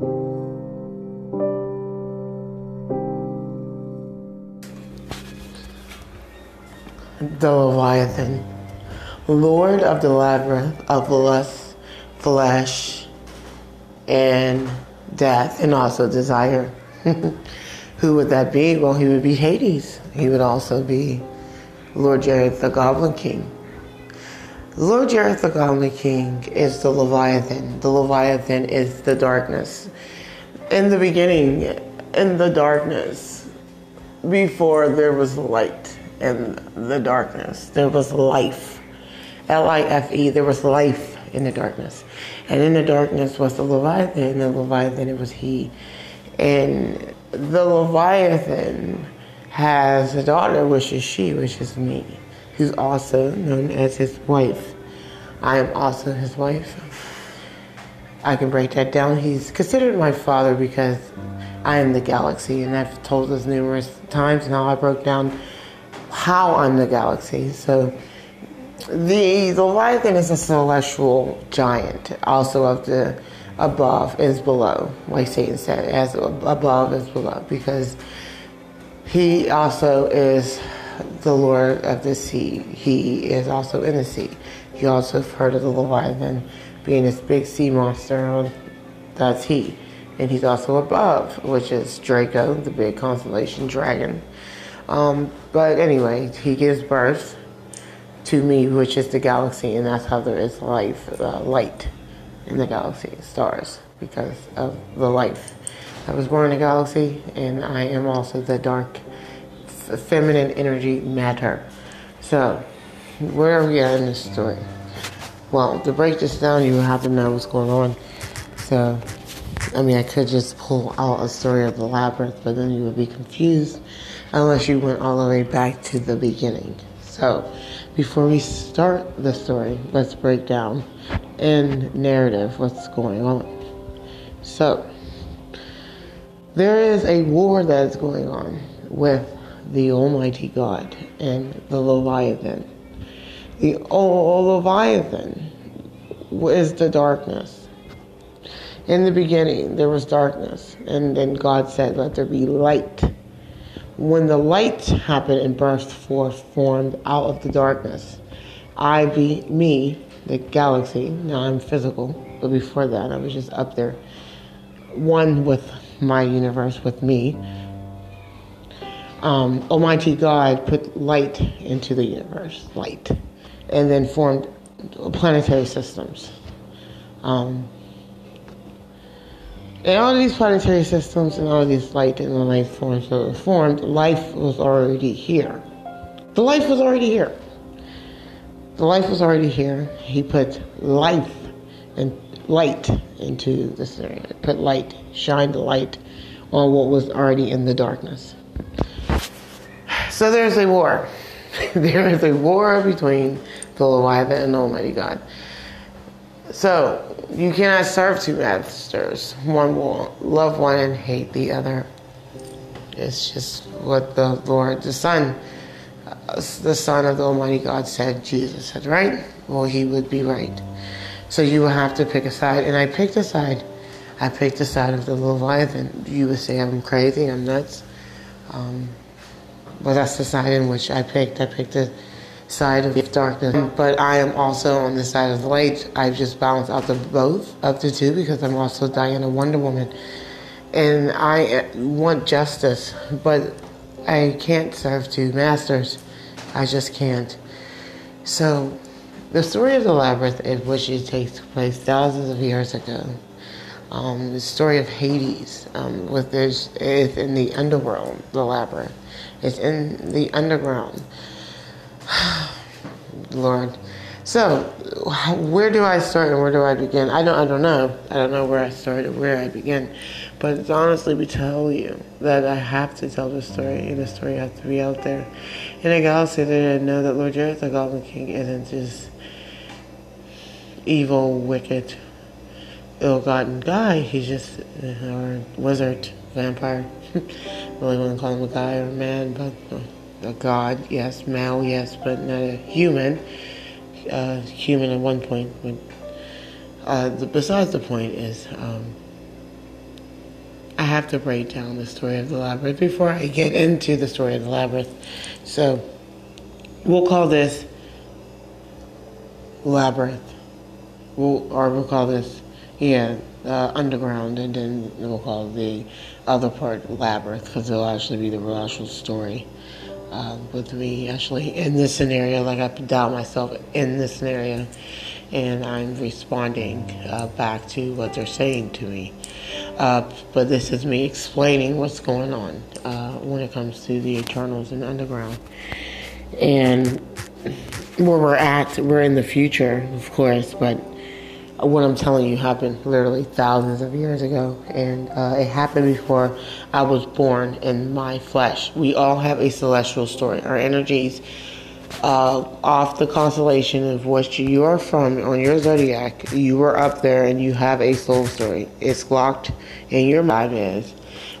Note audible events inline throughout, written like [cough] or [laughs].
The Leviathan, Lord of the labyrinth of lust, flesh, and death, and also desire. [laughs] Who would that be? Well, he would be Hades. He would also be Lord Jareth the Goblin King. Lord Jareth the Goblin King is the Leviathan. The Leviathan is the darkness. In the beginning, in the darkness, before there was light in the darkness, there was life. L I F E, there was life in the darkness. And in the darkness was the Leviathan, and the Leviathan, it was he. And the Leviathan has a daughter, which is she, which is me, who's also known as his wife. I am also his wife. I can break that down. He's considered my father because I am the galaxy, and I've told this numerous times and how I broke down how I'm the galaxy. So the, the Leviathan is a celestial giant, also of the above is below, like Satan said, as above is below, because he also is the Lord of the sea. He is also in the sea. You also have heard of the Leviathan being this big sea monster. That's he. And he's also above, which is Draco, the big constellation dragon. Um, but anyway, he gives birth to me, which is the galaxy, and that's how there is life, uh, light in the galaxy, stars, because of the life. I was born in a galaxy, and I am also the dark, feminine energy matter. So, where are we at in this story? Well, to break this down, you have to know what's going on. So, I mean, I could just pull out a story of the labyrinth, but then you would be confused unless you went all the way back to the beginning. So, before we start the story, let's break down in narrative what's going on. So, there is a war that is going on with the Almighty God and the Leviathan. The Leviathan is the darkness. In the beginning, there was darkness, and then God said, Let there be light. When the light happened and burst forth, formed out of the darkness, I be me, the galaxy. Now I'm physical, but before that, I was just up there, one with my universe, with me. Um, Almighty God put light into the universe, light, and then formed planetary systems. Um, and all these planetary systems and all these light and the life forms that were formed, life was already here. The life was already here. The life was already here. He put life and light into this area. Put light, shined the light on what was already in the darkness. So there's a war. [laughs] there is a war between the Leviathan and Almighty God. So you cannot serve two masters. One will love one and hate the other. It's just what the Lord, the Son, the Son of the Almighty God said. Jesus said, right? Well, he would be right. So you will have to pick a side, and I picked a side. I picked the side of the Leviathan. You would say I'm crazy, I'm nuts. Um, but that's the side in which I picked. I picked the side of darkness, but I am also on the side of the light. I've just balanced out the both of the two because I'm also Diana Wonder Woman, and I want justice, but I can't serve two masters. I just can't. So, the story of the labyrinth, in which it takes place thousands of years ago, um, the story of Hades, um, with this is in the underworld, the labyrinth. It's in the underground. [sighs] Lord. So, where do I start and where do I begin? I don't. I don't know. I don't know where I start and where I begin. But it's honestly, we tell you that I have to tell the story, and the story has to be out there. And I gotta say that I know that Lord Jareth, the Goblin King, isn't just evil, wicked, ill-gotten guy. He's just a wizard, vampire. [laughs] really wouldn't call him a guy or a man, but. Uh, a god, yes, male, yes, but not a human. Uh, human at one point. But, uh, the, besides the point is, um, I have to break down the story of the labyrinth before I get into the story of the labyrinth. So we'll call this labyrinth. We'll, or we'll call this, yeah, uh, underground, and then we'll call the other part labyrinth because it'll actually be the real actual story. Uh, with me actually in this scenario, like I doubt myself in this scenario, and I'm responding uh, back to what they're saying to me. Uh, but this is me explaining what's going on uh, when it comes to the Eternals and Underground. And where we're at, we're in the future, of course, but what I'm telling you happened literally thousands of years ago, and uh, it happened before I was born in my flesh. We all have a celestial story. Our energies uh, off the constellation of which you are from on your zodiac, you are up there and you have a soul story. It's locked in your mind is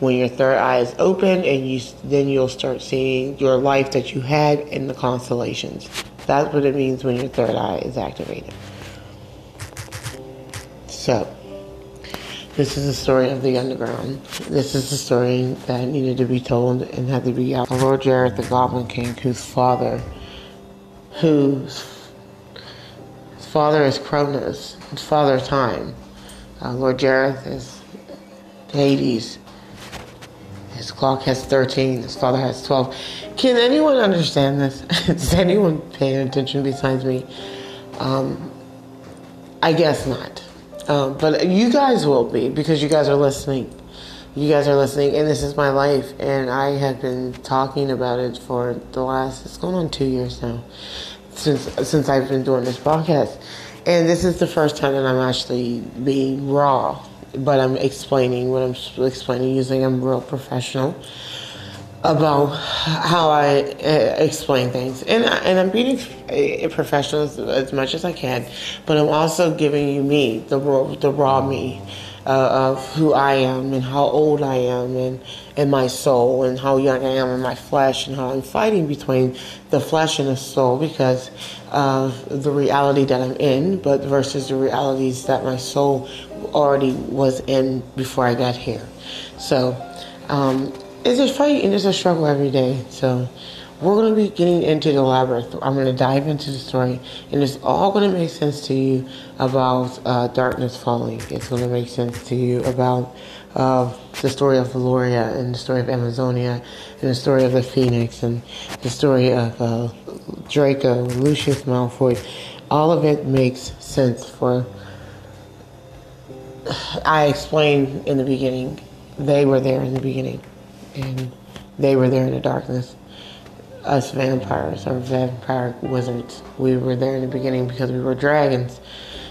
when your third eye is open and you then you'll start seeing your life that you had in the constellations. That's what it means when your third eye is activated. So, this is the story of the underground. This is the story that needed to be told and had to be out. Lord Jareth, the Goblin King, whose father whose father is Cronus, his father Time. Uh, Lord Jareth is Hades. His clock has 13, his father has 12. Can anyone understand this? [laughs] is anyone paying attention besides me? Um, I guess not. Um, but you guys will be because you guys are listening. You guys are listening, and this is my life, and I have been talking about it for the last, it's going on two years now since since I've been doing this podcast. And this is the first time that I'm actually being raw, but I'm explaining what I'm explaining using I'm real professional about how I uh, explain things, and I, and I'm being professional as, as, much as I can, but I'm also giving you me the raw, the raw me uh, of who I am and how old I am and, and my soul and how young I am in my flesh and how I'm fighting between the flesh and the soul because of the reality that I'm in, but versus the realities that my soul already was in before I got here. So um, it's a fight and it's a struggle every day. So we're going to be getting into the labyrinth. I'm going to dive into the story, and it's all going to make sense to you about uh, darkness falling. It's going to make sense to you about uh, the story of Valoria and the story of Amazonia and the story of the Phoenix and the story of uh, Draco, Lucius Malfoy. All of it makes sense for. I explained in the beginning, they were there in the beginning, and they were there in the darkness us vampires or vampire wizards. We were there in the beginning because we were dragons,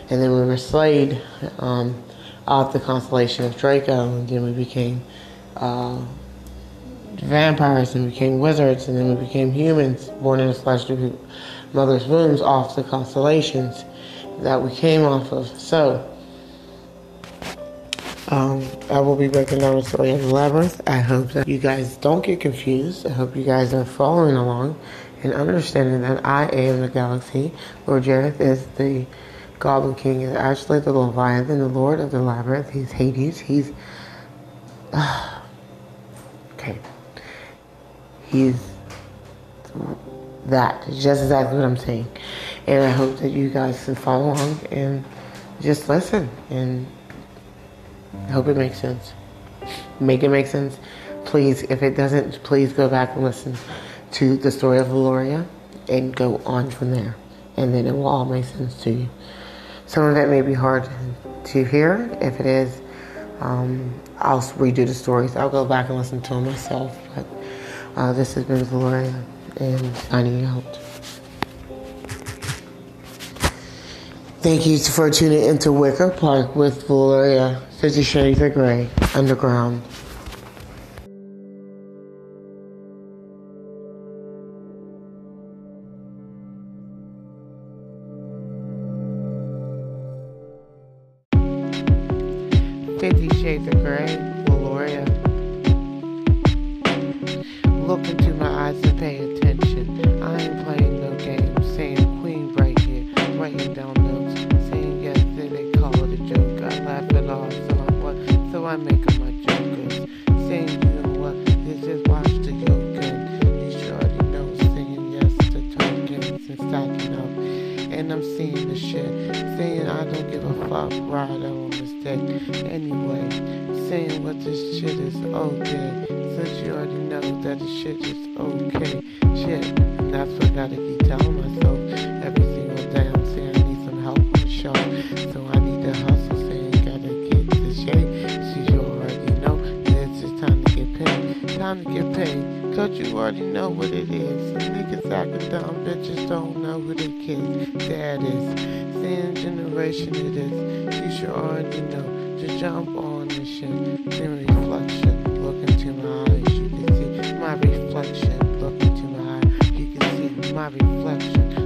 and then we were slayed um, off the constellation of Draco, and then we became uh, vampires and became wizards, and then we became humans born in the flesh of mother's wombs off the constellations that we came off of. So, um, I will be breaking down the story of the labyrinth. I hope that you guys don't get confused. I hope you guys are following along and understanding that I am the galaxy. Lord Jareth is the Goblin King, is actually the Leviathan, the Lord of the Labyrinth. He's Hades. He's. Uh, [sighs] okay. He's that. Just exactly what I'm saying. And I hope that you guys can follow along and just listen and I hope it makes sense. Make it make sense. Please, if it doesn't, please go back and listen to the story of Valoria and go on from there. And then it will all make sense to you. Some of it may be hard to hear. If it is, um, I'll redo the stories. I'll go back and listen to them myself. But uh, this has been Valoria and signing out. Thank you for tuning into Wicker Park with Valoria Fifty Shades of Grey, Underground. Fifty Shades of Grey, Valoria. Look into my eyes and pay I make them my jokers. Saying, you know what, this is watch the yoga. You sure already know, saying yes to tokens and stacking up. And I'm seeing the shit. Saying I don't give a fuck, ride on mistake. Anyway, saying what this shit is okay. Since you already know that the shit is okay. Shit, that's what I gotta keep telling myself every Time to get paid. Cause you already know what it is. Niggas acting dumb, bitches don't know who their kids dad is. Same generation it is. You should already know. Just jump on this shit. Then reflection. Look into my eyes. You can see my reflection. Look into my eyes. You can see my reflection.